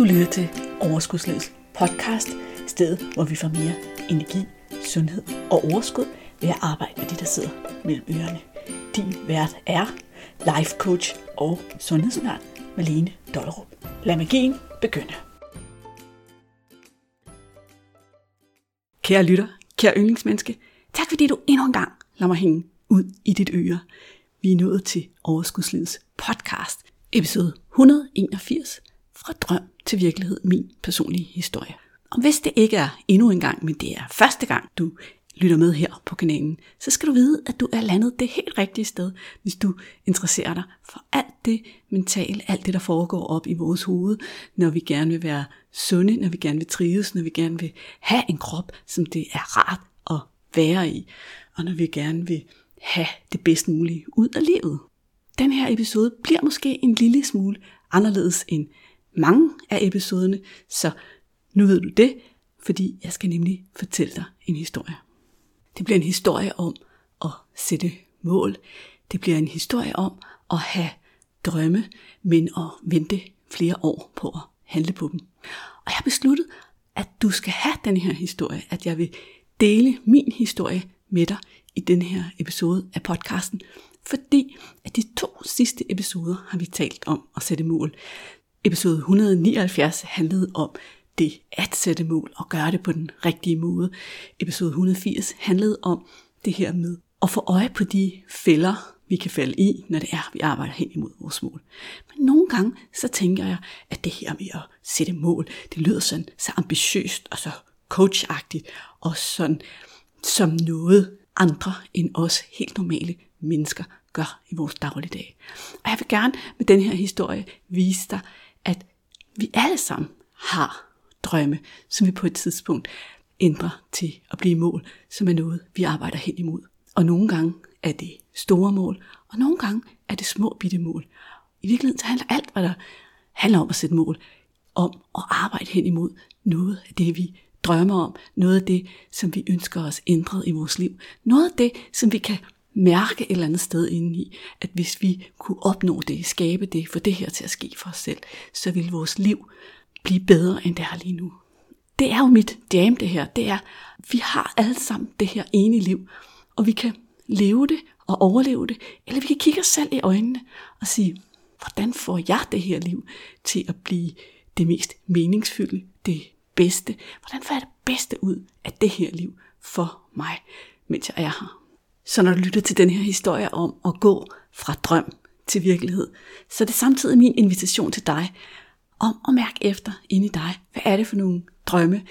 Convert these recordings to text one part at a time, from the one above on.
Du lytter til Overskudslivets podcast, stedet hvor vi får mere energi, sundhed og overskud ved at arbejde med det, der sidder mellem ørerne. Din vært er life coach og sundhedsundern Malene Dollerup. Lad magien begynde. Kære lytter, kære yndlingsmenneske, tak fordi du endnu en gang lader mig hænge ud i dit øre. Vi er nået til Overskudslivets podcast, episode 181, fra drøm til virkelighed, min personlige historie. Og hvis det ikke er endnu en gang, men det er første gang, du lytter med her på kanalen, så skal du vide, at du er landet det helt rigtige sted, hvis du interesserer dig for alt det mentale, alt det, der foregår op i vores hoved, når vi gerne vil være sunde, når vi gerne vil trives, når vi gerne vil have en krop, som det er rart at være i, og når vi gerne vil have det bedst mulige ud af livet. Den her episode bliver måske en lille smule anderledes end mange af episoderne, så nu ved du det, fordi jeg skal nemlig fortælle dig en historie. Det bliver en historie om at sætte mål. Det bliver en historie om at have drømme, men at vente flere år på at handle på dem. Og jeg har besluttet, at du skal have den her historie, at jeg vil dele min historie med dig i den her episode af podcasten, fordi at de to sidste episoder har vi talt om at sætte mål. Episode 179 handlede om det at sætte mål og gøre det på den rigtige måde. Episode 180 handlede om det her med at få øje på de fælder, vi kan falde i, når det er, vi arbejder hen imod vores mål. Men nogle gange, så tænker jeg, at det her med at sætte mål, det lyder sådan så ambitiøst og så coachagtigt, og sådan som noget andre end os helt normale mennesker gør i vores dagligdag. Og jeg vil gerne med den her historie vise dig, at vi alle sammen har drømme, som vi på et tidspunkt ændrer til at blive mål, som er noget, vi arbejder hen imod. Og nogle gange er det store mål, og nogle gange er det små bitte mål. I virkeligheden så handler alt, hvad der handler om at sætte mål, om at arbejde hen imod noget af det, vi drømmer om, noget af det, som vi ønsker os ændret i vores liv, noget af det, som vi kan mærke et eller andet sted inde i, at hvis vi kunne opnå det, skabe det, få det her til at ske for os selv, så ville vores liv blive bedre, end det er lige nu. Det er jo mit jam, det her. Det er, vi har alle sammen det her ene liv, og vi kan leve det og overleve det, eller vi kan kigge os selv i øjnene og sige, hvordan får jeg det her liv til at blive det mest meningsfulde, det bedste? Hvordan får jeg det bedste ud af det her liv for mig, mens jeg er her? Så når du lytter til den her historie om at gå fra drøm til virkelighed, så er det samtidig min invitation til dig om at mærke efter inde i dig. Hvad er det for nogle drømme?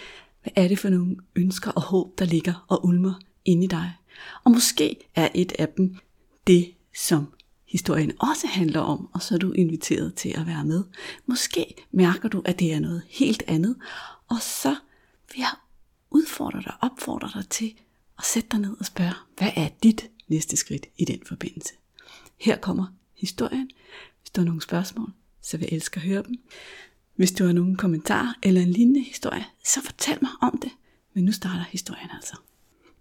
Hvad er det for nogle ønsker og håb, der ligger og ulmer inde i dig? Og måske er et af dem det, som historien også handler om, og så er du inviteret til at være med. Måske mærker du, at det er noget helt andet, og så vil jeg udfordre dig, opfordre dig til og sæt dig ned og spørg, hvad er dit næste skridt i den forbindelse? Her kommer historien. Hvis du har nogle spørgsmål, så vil jeg elske at høre dem. Hvis du har nogle kommentarer eller en lignende historie, så fortæl mig om det. Men nu starter historien altså.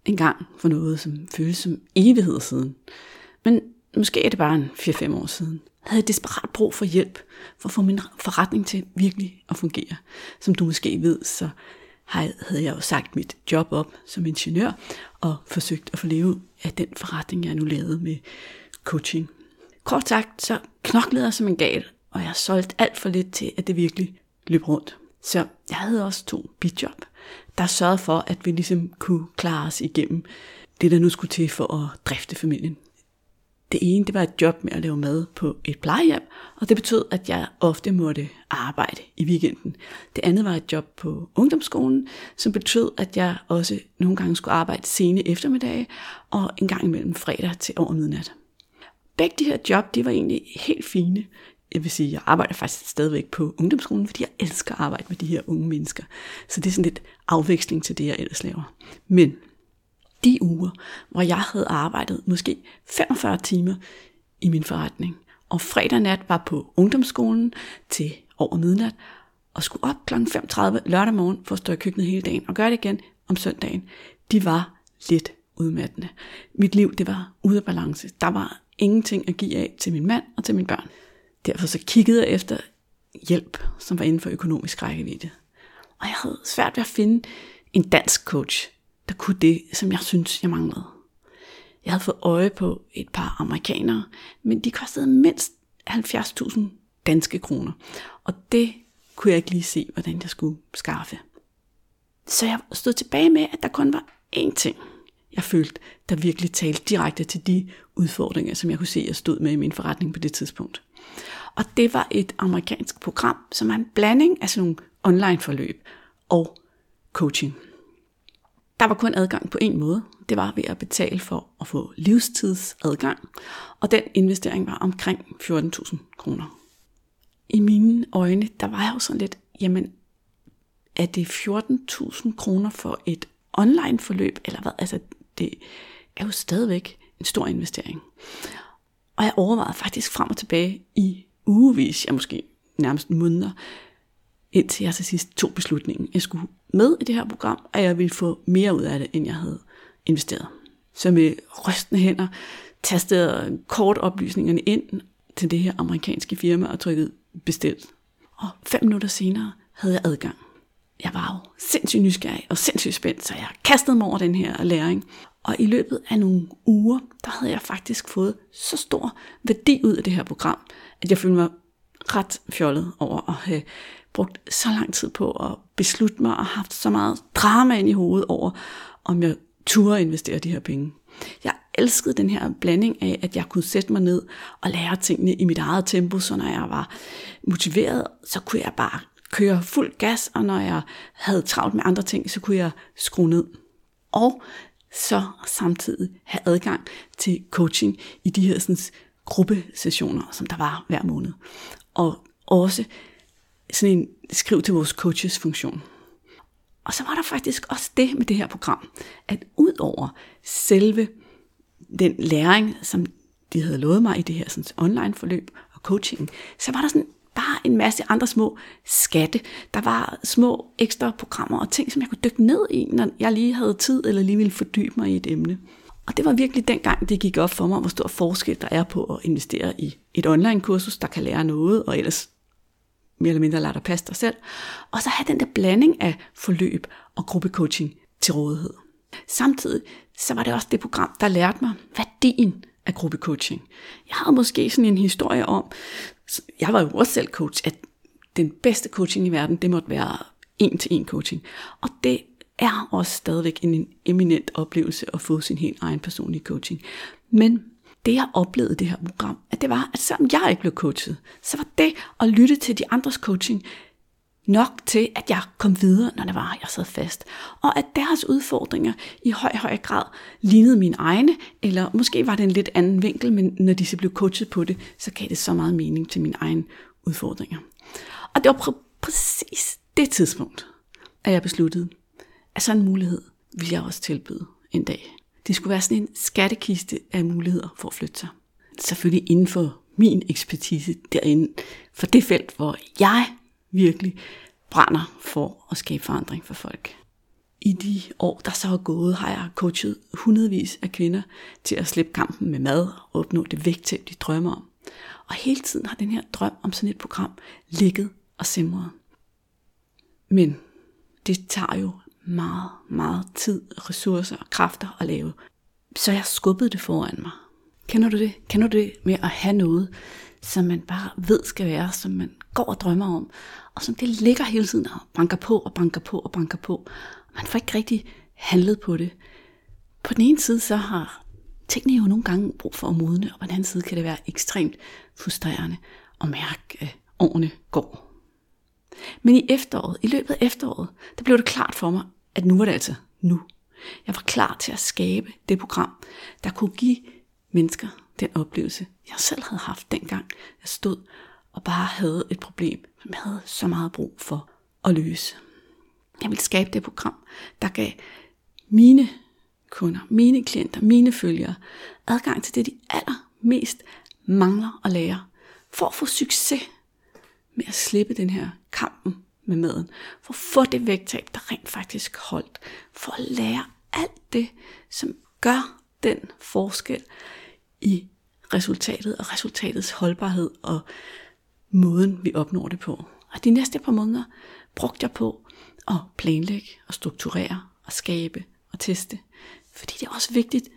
En gang for noget, som føles som evighed siden. Men måske er det bare en 4-5 år siden. Havde jeg desperat brug for hjælp for at få min forretning til virkelig at fungere. Som du måske ved, så havde jeg jo sagt mit job op som ingeniør og forsøgt at få leve af den forretning, jeg nu lavede med coaching. Kort sagt, så knoklede jeg som en gal, og jeg solgte alt for lidt til, at det virkelig løb rundt. Så jeg havde også to bidjob, der sørgede for, at vi ligesom kunne klare os igennem det, der nu skulle til for at drifte familien. Det ene, det var et job med at lave mad på et plejehjem, og det betød, at jeg ofte måtte arbejde i weekenden. Det andet var et job på ungdomsskolen, som betød, at jeg også nogle gange skulle arbejde sene eftermiddage, og en gang imellem fredag til over midnat. Begge de her job, de var egentlig helt fine. Jeg vil sige, jeg arbejder faktisk stadigvæk på ungdomsskolen, fordi jeg elsker at arbejde med de her unge mennesker. Så det er sådan lidt afveksling til det, jeg ellers laver. Men de uger, hvor jeg havde arbejdet måske 45 timer i min forretning, og fredag nat var på ungdomsskolen til over midnat, og skulle op kl. 5.30 lørdag morgen for at stå i køkkenet hele dagen, og gøre det igen om søndagen, de var lidt udmattende. Mit liv, det var ude af balance. Der var ingenting at give af til min mand og til mine børn. Derfor så kiggede jeg efter hjælp, som var inden for økonomisk rækkevidde. Og jeg havde svært ved at finde en dansk coach, der kunne det, som jeg synes, jeg manglede. Jeg havde fået øje på et par amerikanere, men de kostede mindst 70.000 danske kroner. Og det kunne jeg ikke lige se, hvordan jeg skulle skaffe. Så jeg stod tilbage med, at der kun var én ting, jeg følte, der virkelig talte direkte til de udfordringer, som jeg kunne se, jeg stod med i min forretning på det tidspunkt. Og det var et amerikansk program, som er en blanding af sådan nogle online forløb og coaching. Der var kun adgang på en måde. Det var ved at betale for at få livstidsadgang. Og den investering var omkring 14.000 kroner. I mine øjne, der var jeg jo sådan lidt, jamen, er det 14.000 kroner for et online forløb, eller hvad? Altså, det er jo stadigvæk en stor investering. Og jeg overvejede faktisk frem og tilbage i ugevis, ja måske nærmest måneder, indtil jeg til sidst tog beslutningen. Jeg skulle med i det her program, at jeg ville få mere ud af det, end jeg havde investeret. Så med rystende hænder tastede jeg kort oplysningerne ind til det her amerikanske firma og trykkede bestilt. Og fem minutter senere havde jeg adgang. Jeg var jo sindssygt nysgerrig og sindssygt spændt, så jeg kastede mig over den her læring. Og i løbet af nogle uger, der havde jeg faktisk fået så stor værdi ud af det her program, at jeg følte mig ret fjollet over at have brugt så lang tid på at beslutte mig og haft så meget drama ind i hovedet over, om jeg turde investere de her penge. Jeg elskede den her blanding af, at jeg kunne sætte mig ned og lære tingene i mit eget tempo, så når jeg var motiveret, så kunne jeg bare køre fuld gas, og når jeg havde travlt med andre ting, så kunne jeg skrue ned. Og så samtidig have adgang til coaching i de her sådan, gruppesessioner, som der var hver måned. Og også sådan en skriv til vores coaches funktion. Og så var der faktisk også det med det her program, at ud over selve den læring, som de havde lovet mig i det her sådan, online forløb og coaching, så var der sådan bare en masse andre små skatte. Der var små ekstra programmer og ting, som jeg kunne dykke ned i, når jeg lige havde tid eller lige ville fordybe mig i et emne. Og det var virkelig dengang, det gik op for mig, hvor stor forskel der er på at investere i et online-kursus, der kan lære noget, og ellers mere eller mindre lader dig passe dig selv. Og så have den der blanding af forløb og gruppecoaching til rådighed. Samtidig så var det også det program, der lærte mig værdien af gruppecoaching. Jeg havde måske sådan en historie om, jeg var jo også selv coach, at den bedste coaching i verden, det måtte være en-til-en coaching. Og det er også stadigvæk en eminent oplevelse at få sin helt egen personlige coaching. Men det jeg oplevede i det her program, at det var, at selvom jeg ikke blev coachet, så var det at lytte til de andres coaching nok til, at jeg kom videre, når det var, jeg sad fast. Og at deres udfordringer i høj, høj grad lignede mine egne, eller måske var det en lidt anden vinkel, men når de så blev coachet på det, så gav det så meget mening til mine egne udfordringer. Og det var pr- præcis det tidspunkt, at jeg besluttede, at sådan en mulighed vil jeg også tilbyde en dag. Det skulle være sådan en skattekiste af muligheder for at flytte sig. Selvfølgelig inden for min ekspertise derinde, for det felt, hvor jeg virkelig brænder for at skabe forandring for folk. I de år, der så er gået, har jeg coachet hundredvis af kvinder til at slippe kampen med mad og opnå det vægttab, de drømmer om. Og hele tiden har den her drøm om sådan et program ligget og simret. Men det tager jo meget, meget tid, ressourcer og kræfter at lave. Så jeg skubbede det foran mig. Kender du det? Kender du det med at have noget, som man bare ved skal være, som man går og drømmer om, og som det ligger hele tiden og banker på og banker på og banker på. Og man får ikke rigtig handlet på det. På den ene side så har tingene jo nogle gange brug for at modne, og på den anden side kan det være ekstremt frustrerende at mærke, at årene går. Men i efteråret, i løbet af efteråret, der blev det klart for mig, at nu var det altså nu. Jeg var klar til at skabe det program, der kunne give mennesker den oplevelse, jeg selv havde haft dengang, jeg stod og bare havde et problem, som jeg havde så meget brug for at løse. Jeg ville skabe det program, der gav mine kunder, mine klienter, mine følgere adgang til det, de allermest mangler at lære, for at få succes med at slippe den her kampen med maden, for at få det vægttab, der rent faktisk holdt, for at lære alt det, som gør den forskel i resultatet og resultatets holdbarhed og måden, vi opnår det på. Og de næste par måneder brugte jeg på at planlægge og strukturere og skabe og teste. Fordi det er også vigtigt,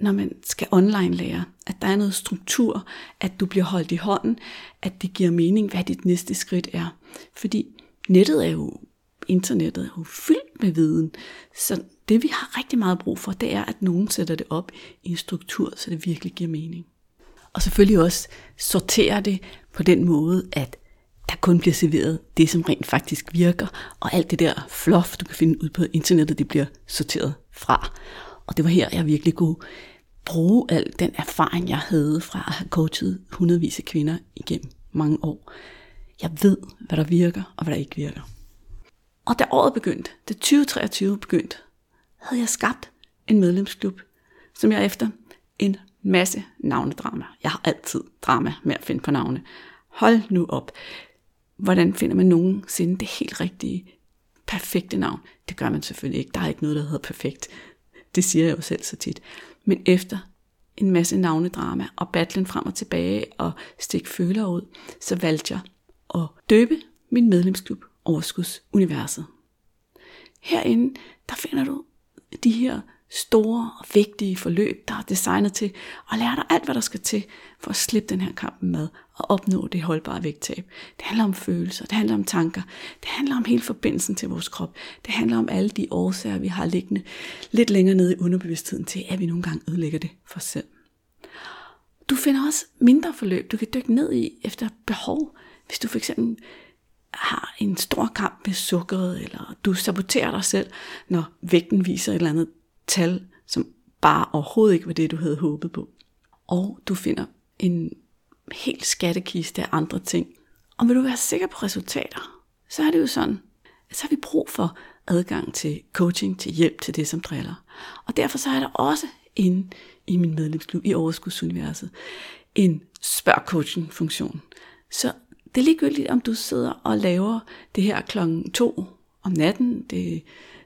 når man skal online lære, at der er noget struktur, at du bliver holdt i hånden, at det giver mening, hvad dit næste skridt er. Fordi nettet er jo, internettet er jo fyldt med viden, så det vi har rigtig meget brug for, det er, at nogen sætter det op i en struktur, så det virkelig giver mening. Og selvfølgelig også sortere det på den måde, at der kun bliver serveret det, som rent faktisk virker, og alt det der fluff, du kan finde ud på internettet, det bliver sorteret fra. Og det var her, jeg virkelig kunne bruge al den erfaring, jeg havde fra at have coachet hundredvis af kvinder igennem mange år. Jeg ved, hvad der virker og hvad der ikke virker. Og da året begyndte, det 2023 begyndte, havde jeg skabt en medlemsklub, som jeg efter en masse navnedrama. Jeg har altid drama med at finde på navne. Hold nu op. Hvordan finder man nogensinde det helt rigtige, perfekte navn? Det gør man selvfølgelig ikke. Der er ikke noget, der hedder perfekt. Det siger jeg jo selv så tit. Men efter en masse navnedrama og battlen frem og tilbage og stik føler ud, så valgte jeg at døbe min medlemsklub Overskudsuniverset. Herinde, der finder du de her store og vigtige forløb, der er designet til at lære dig alt, hvad der skal til for at slippe den her kamp med og opnå det holdbare vægttab. Det handler om følelser, det handler om tanker, det handler om hele forbindelsen til vores krop, det handler om alle de årsager, vi har liggende lidt længere nede i underbevidstheden til, at vi nogle gange ødelægger det for os selv. Du finder også mindre forløb, du kan dykke ned i efter behov. Hvis du for eksempel har en stor kamp med sukkeret, eller du saboterer dig selv, når vægten viser et eller andet tal, som bare overhovedet ikke var det, du havde håbet på. Og du finder en helt skattekiste af andre ting. Og vil du være sikker på resultater, så er det jo sådan, at så har vi brug for adgang til coaching, til hjælp til det, som driller. Og derfor så er der også inde i min medlemsklub i Overskudsuniverset en spørg coaching funktion. Så det er ligegyldigt, om du sidder og laver det her klokken 2 om natten, det er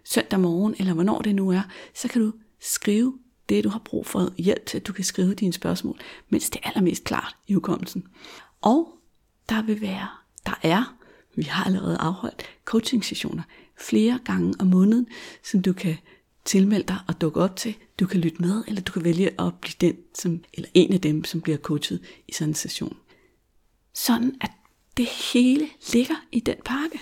søndag morgen, eller hvornår det nu er, så kan du skrive det, du har brug for hjælp til, at du kan skrive dine spørgsmål, mens det er allermest klart i hukommelsen. Og der vil være, der er, vi har allerede afholdt coaching sessioner flere gange om måneden, som du kan tilmelde dig og dukke op til. Du kan lytte med, eller du kan vælge at blive den, som, eller en af dem, som bliver coachet i sådan en session. Sådan at det hele ligger i den pakke.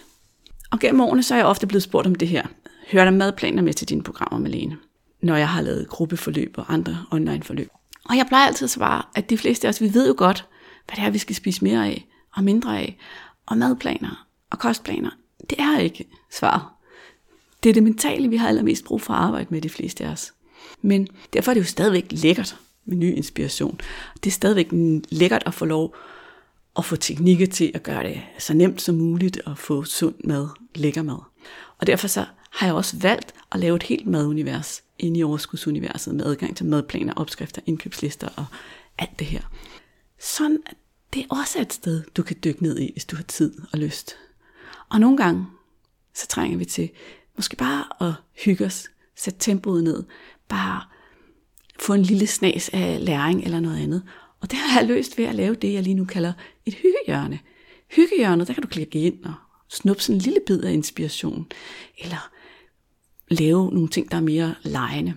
Og gennem årene så er jeg ofte blevet spurgt om det her. Hører der madplaner med til dine programmer, Malene? Når jeg har lavet gruppeforløb og andre online forløb. Og jeg plejer altid at svare, at de fleste af os, vi ved jo godt, hvad det er, vi skal spise mere af og mindre af. Og madplaner og kostplaner, det er ikke svaret. Det er det mentale, vi har allermest brug for at arbejde med de fleste af os. Men derfor er det jo stadigvæk lækkert med ny inspiration. Det er stadigvæk lækkert at få lov og få teknikker til at gøre det så nemt som muligt at få sund mad, lækker mad. Og derfor så har jeg også valgt at lave et helt madunivers inde i overskudsuniverset med adgang til madplaner, opskrifter, indkøbslister og alt det her. Sådan at det er også et sted, du kan dykke ned i, hvis du har tid og lyst. Og nogle gange, så trænger vi til måske bare at hygge os, sætte tempoet ned, bare få en lille snas af læring eller noget andet, og det har jeg løst ved at lave det, jeg lige nu kalder et hyggehjørne. Hyggehjørnet, der kan du klikke ind og snuppe sådan en lille bid af inspiration. Eller lave nogle ting, der er mere lejende.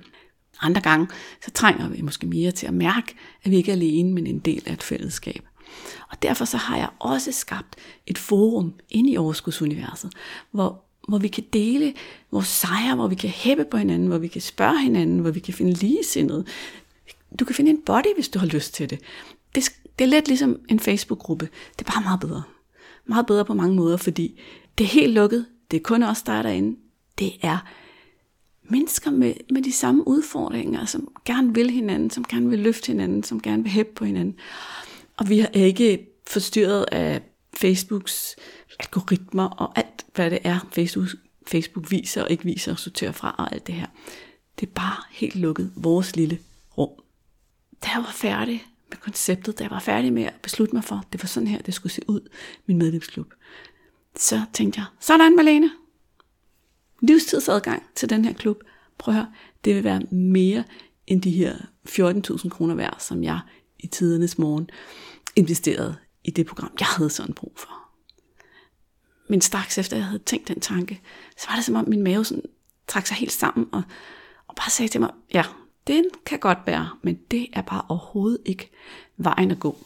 Andre gange, så trænger vi måske mere til at mærke, at vi ikke er alene, men en del af et fællesskab. Og derfor så har jeg også skabt et forum inde i Overskudsuniverset, hvor, hvor vi kan dele vores sejre, hvor vi kan hæppe på hinanden, hvor vi kan spørge hinanden, hvor vi kan finde ligesindede, du kan finde en body, hvis du har lyst til det. Det, det er lidt ligesom en Facebook-gruppe. Det er bare meget bedre. Meget bedre på mange måder, fordi det er helt lukket. Det er kun os, der er derinde. Det er mennesker med, med de samme udfordringer, som gerne vil hinanden, som gerne vil løfte hinanden, som gerne vil hæppe på hinanden. Og vi er ikke forstyrret af Facebooks algoritmer og alt, hvad det er, Facebook, Facebook viser og ikke viser og sorterer fra og alt det her. Det er bare helt lukket, vores lille rum jeg var færdig med konceptet, da jeg var færdig med at beslutte mig for, at det var sådan her, det skulle se ud, min medlemsklub, så tænkte jeg, sådan Malene, livstidsadgang til den her klub, prøv at høre, det vil være mere end de her 14.000 kroner værd, som jeg i tidernes morgen investerede i det program. Jeg havde sådan brug for. Men straks efter jeg havde tænkt den tanke, så var det som om min mave sådan trak sig helt sammen og, og bare sagde til mig, ja, den kan godt være, men det er bare overhovedet ikke vejen at gå.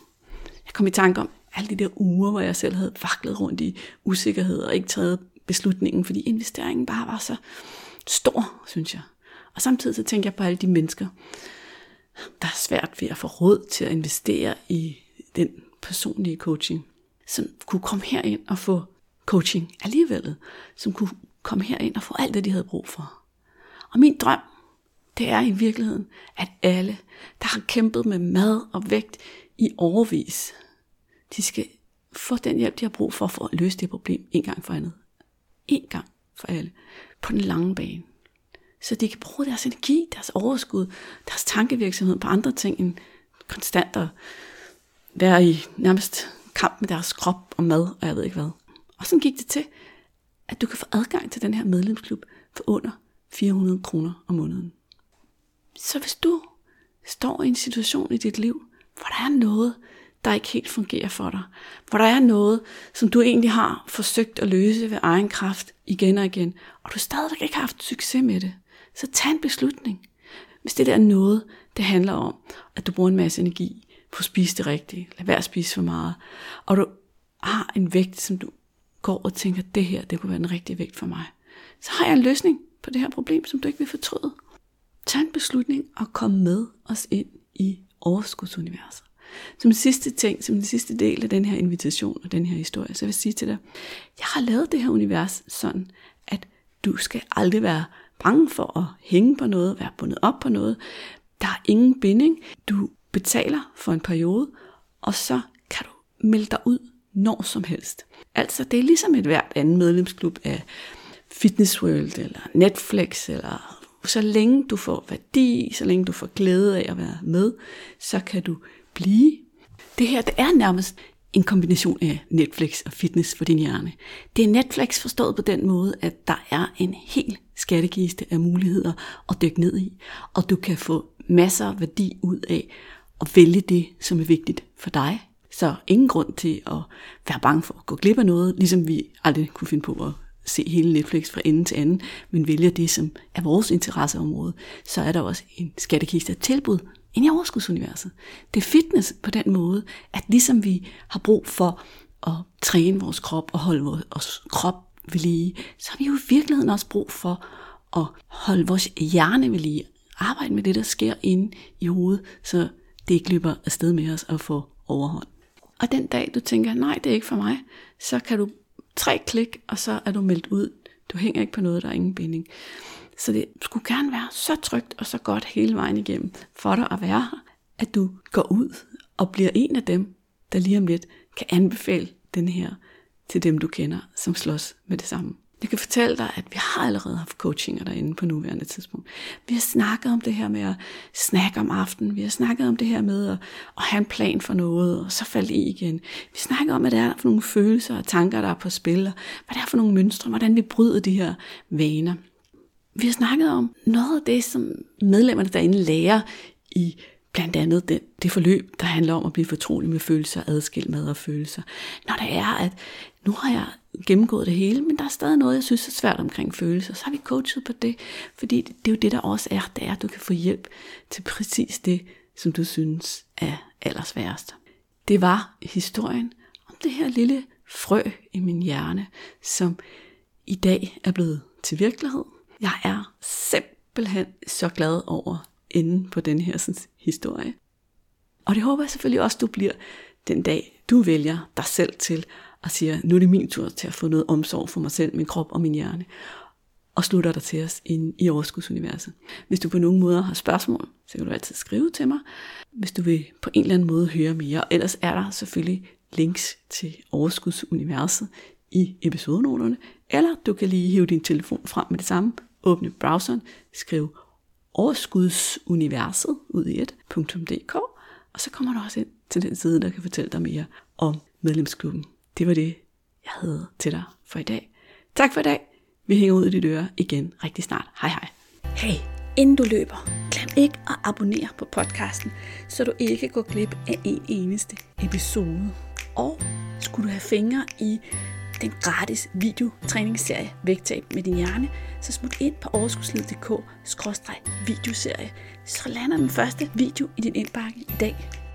Jeg kom i tanke om alle de der uger, hvor jeg selv havde vaklet rundt i usikkerhed og ikke taget beslutningen, fordi investeringen bare var så stor, synes jeg. Og samtidig så tænkte jeg på alle de mennesker, der er svært ved at få råd til at investere i den personlige coaching, som kunne komme herind og få coaching alligevel, som kunne komme herind og få alt det, de havde brug for. Og min drøm, det er i virkeligheden, at alle, der har kæmpet med mad og vægt i overvis, de skal få den hjælp, de har brug for, for at løse det problem en gang for andet. En gang for alle. På den lange bane. Så de kan bruge deres energi, deres overskud, deres tankevirksomhed på andre ting end konstant at være i nærmest kamp med deres krop og mad, og jeg ved ikke hvad. Og så gik det til, at du kan få adgang til den her medlemsklub for under 400 kroner om måneden. Så hvis du står i en situation i dit liv, hvor der er noget, der ikke helt fungerer for dig, hvor der er noget, som du egentlig har forsøgt at løse ved egen kraft igen og igen, og du stadigvæk ikke har haft succes med det, så tag en beslutning. Hvis det der er noget, det handler om, at du bruger en masse energi på at spise det rigtige, lad være at spise for meget, og du har en vægt, som du går og tænker, det her, det kunne være den rigtige vægt for mig, så har jeg en løsning på det her problem, som du ikke vil fortryde. Tag en beslutning og kom med os ind i overskudsuniverset. Som sidste ting, som den sidste del af den her invitation og den her historie, så vil jeg sige til dig, jeg har lavet det her univers sådan, at du skal aldrig være bange for at hænge på noget, være bundet op på noget. Der er ingen binding. Du betaler for en periode, og så kan du melde dig ud når som helst. Altså, det er ligesom et hvert andet medlemsklub af Fitness World eller Netflix, eller så længe du får værdi, så længe du får glæde af at være med, så kan du blive. Det her, det er nærmest en kombination af Netflix og fitness for din hjerne. Det er Netflix forstået på den måde, at der er en hel skattekiste af muligheder at dykke ned i, og du kan få masser af værdi ud af at vælge det, som er vigtigt for dig. Så ingen grund til at være bange for at gå glip af noget, ligesom vi aldrig kunne finde på at se hele Netflix fra ende til anden, men vælger det, som er vores interesseområde, så er der også en skattekiste af tilbud ind i overskudsuniverset. Det er fitness på den måde, at ligesom vi har brug for at træne vores krop og holde vores krop ved lige, så har vi jo i virkeligheden også brug for at holde vores hjerne ved lige. Arbejde med det, der sker inde i hovedet, så det ikke løber afsted med os og får overhånd. Og den dag, du tænker, nej, det er ikke for mig, så kan du tre klik, og så er du meldt ud. Du hænger ikke på noget, der er ingen binding. Så det skulle gerne være så trygt og så godt hele vejen igennem for dig at være her, at du går ud og bliver en af dem, der lige om lidt kan anbefale den her til dem, du kender, som slås med det samme. Jeg kan fortælle dig, at vi har allerede haft coachinger derinde på nuværende tidspunkt. Vi har snakket om det her med at snakke om aftenen. Vi har snakket om det her med at, at have en plan for noget, og så falde i igen. Vi snakker om, hvad det er for nogle følelser og tanker, der er på spil, og hvad det er for nogle mønstre, hvordan vi bryder de her vaner. Vi har snakket om noget af det, som medlemmerne derinde lærer i blandt andet det, det forløb, der handler om at blive fortrolig med følelser, adskilt med og følelser. Når det er, at nu har jeg gennemgået det hele, men der er stadig noget, jeg synes er svært omkring følelser, så har vi coachet på det, fordi det, det er jo det, der også er, det er, at du kan få hjælp til præcis det, som du synes er allersværest. Det var historien om det her lille frø i min hjerne, som i dag er blevet til virkelighed. Jeg er simpelthen så glad over enden på den her sådan, historie. Og det håber jeg selvfølgelig også, du bliver den dag, du vælger dig selv til og siger, nu er det min tur til at få noget omsorg for mig selv, min krop og min hjerne, og slutter dig til os ind i Overskudsuniverset. Hvis du på nogen måde har spørgsmål, så kan du altid skrive til mig, hvis du vil på en eller anden måde høre mere. Ellers er der selvfølgelig links til Overskudsuniverset i episodenoterne, eller du kan lige hive din telefon frem med det samme, åbne browseren, skrive overskudsuniverset ud i et.dk, og så kommer du også ind til den side, der kan fortælle dig mere om medlemsklubben. Det var det, jeg havde til dig for i dag. Tak for i dag. Vi hænger ud i dit øre igen rigtig snart. Hej hej. Hey, inden du løber, glem ikke at abonnere på podcasten, så du ikke går glip af en eneste episode. Og skulle du have fingre i den gratis videotræningsserie Vægtab med din hjerne, så smut ind på overskudslivet.dk videoserie. Så lander den første video i din indbakke i dag.